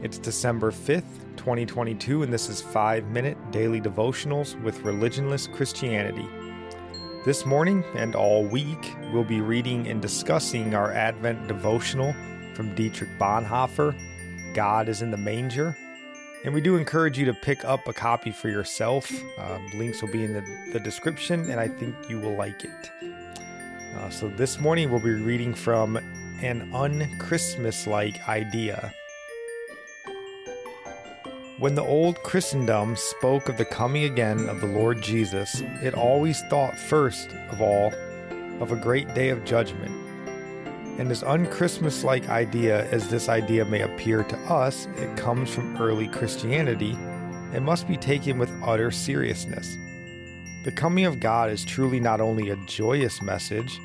It's December 5th, 2022, and this is 5 Minute Daily Devotionals with Religionless Christianity. This morning and all week, we'll be reading and discussing our Advent devotional from Dietrich Bonhoeffer God is in the Manger. And we do encourage you to pick up a copy for yourself. Um, links will be in the, the description, and I think you will like it. Uh, so this morning, we'll be reading from An Un Christmas Like Idea when the old Christendom spoke of the coming again of the Lord Jesus, it always thought first of all of a great day of judgment. And as unchristmas like idea as this idea may appear to us, it comes from early Christianity and must be taken with utter seriousness. The coming of God is truly not only a joyous message,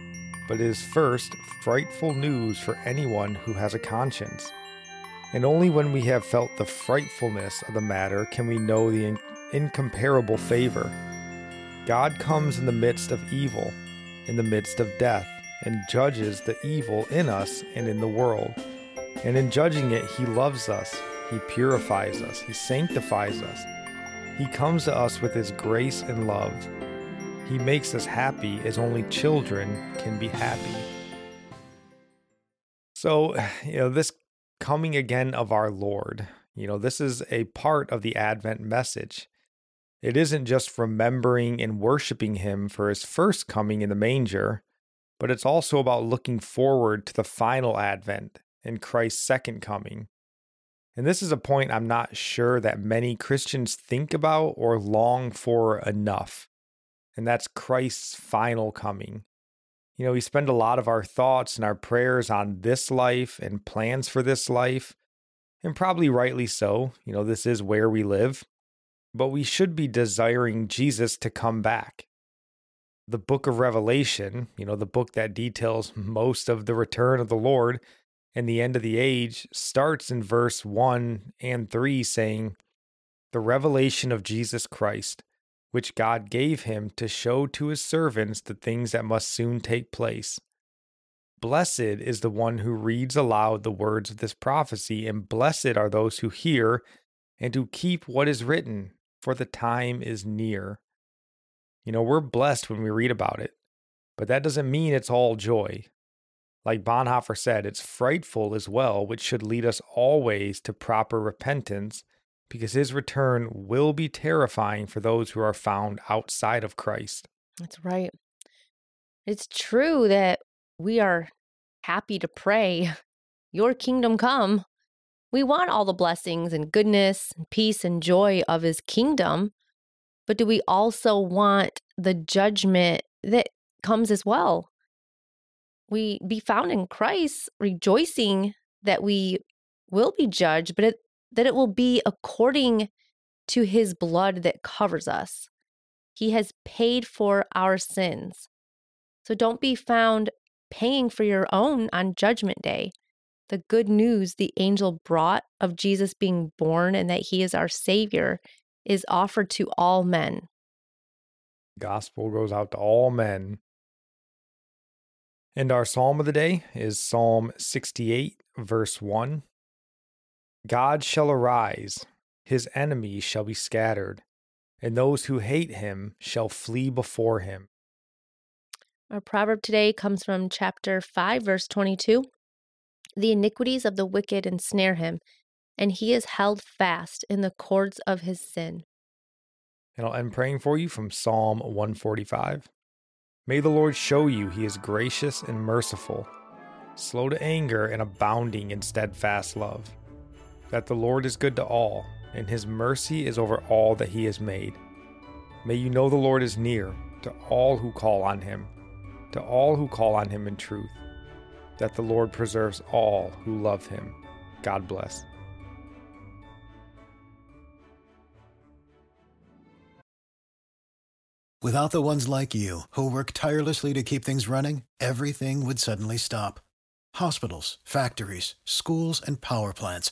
but is first frightful news for anyone who has a conscience and only when we have felt the frightfulness of the matter can we know the in- incomparable favor. God comes in the midst of evil, in the midst of death, and judges the evil in us and in the world. And in judging it, He loves us, He purifies us, He sanctifies us. He comes to us with His grace and love. He makes us happy as only children can be happy. So, you know, this coming again of our Lord. You know, this is a part of the Advent message. It isn't just remembering and worshiping Him for His first coming in the manger, but it's also about looking forward to the final Advent and Christ's second coming. And this is a point I'm not sure that many Christians think about or long for enough. And that's Christ's final coming. You know, we spend a lot of our thoughts and our prayers on this life and plans for this life, and probably rightly so. You know, this is where we live, but we should be desiring Jesus to come back. The book of Revelation, you know, the book that details most of the return of the Lord and the end of the age, starts in verse 1 and 3 saying, The revelation of Jesus Christ which God gave him to show to his servants the things that must soon take place. Blessed is the one who reads aloud the words of this prophecy, and blessed are those who hear and who keep what is written, for the time is near. You know, we're blessed when we read about it, but that doesn't mean it's all joy. Like Bonhoeffer said, it's frightful as well, which should lead us always to proper repentance because his return will be terrifying for those who are found outside of Christ. That's right. It's true that we are happy to pray, Your kingdom come. We want all the blessings and goodness and peace and joy of His kingdom, but do we also want the judgment that comes as well? We be found in Christ, rejoicing that we will be judged, but it, that it will be according to His blood that covers us. He has paid for our sins. So don't be found paying for your own on Judgment Day. The good news the angel brought of Jesus being born and that he is our Savior is offered to all men. Gospel goes out to all men. And our psalm of the day is Psalm 68, verse 1. God shall arise, his enemies shall be scattered, and those who hate him shall flee before him. Our proverb today comes from chapter 5, verse 22. The iniquities of the wicked ensnare him, and he is held fast in the cords of his sin. And I'll end praying for you from Psalm 145. May the Lord show you he is gracious and merciful, slow to anger and abounding in steadfast love. That the Lord is good to all, and his mercy is over all that he has made. May you know the Lord is near to all who call on him to all who call on him in truth, that the Lord preserves all who love him. God bless. Without the ones like you, who work tirelessly to keep things running, everything would suddenly stop. Hospitals, factories, schools, and power plants,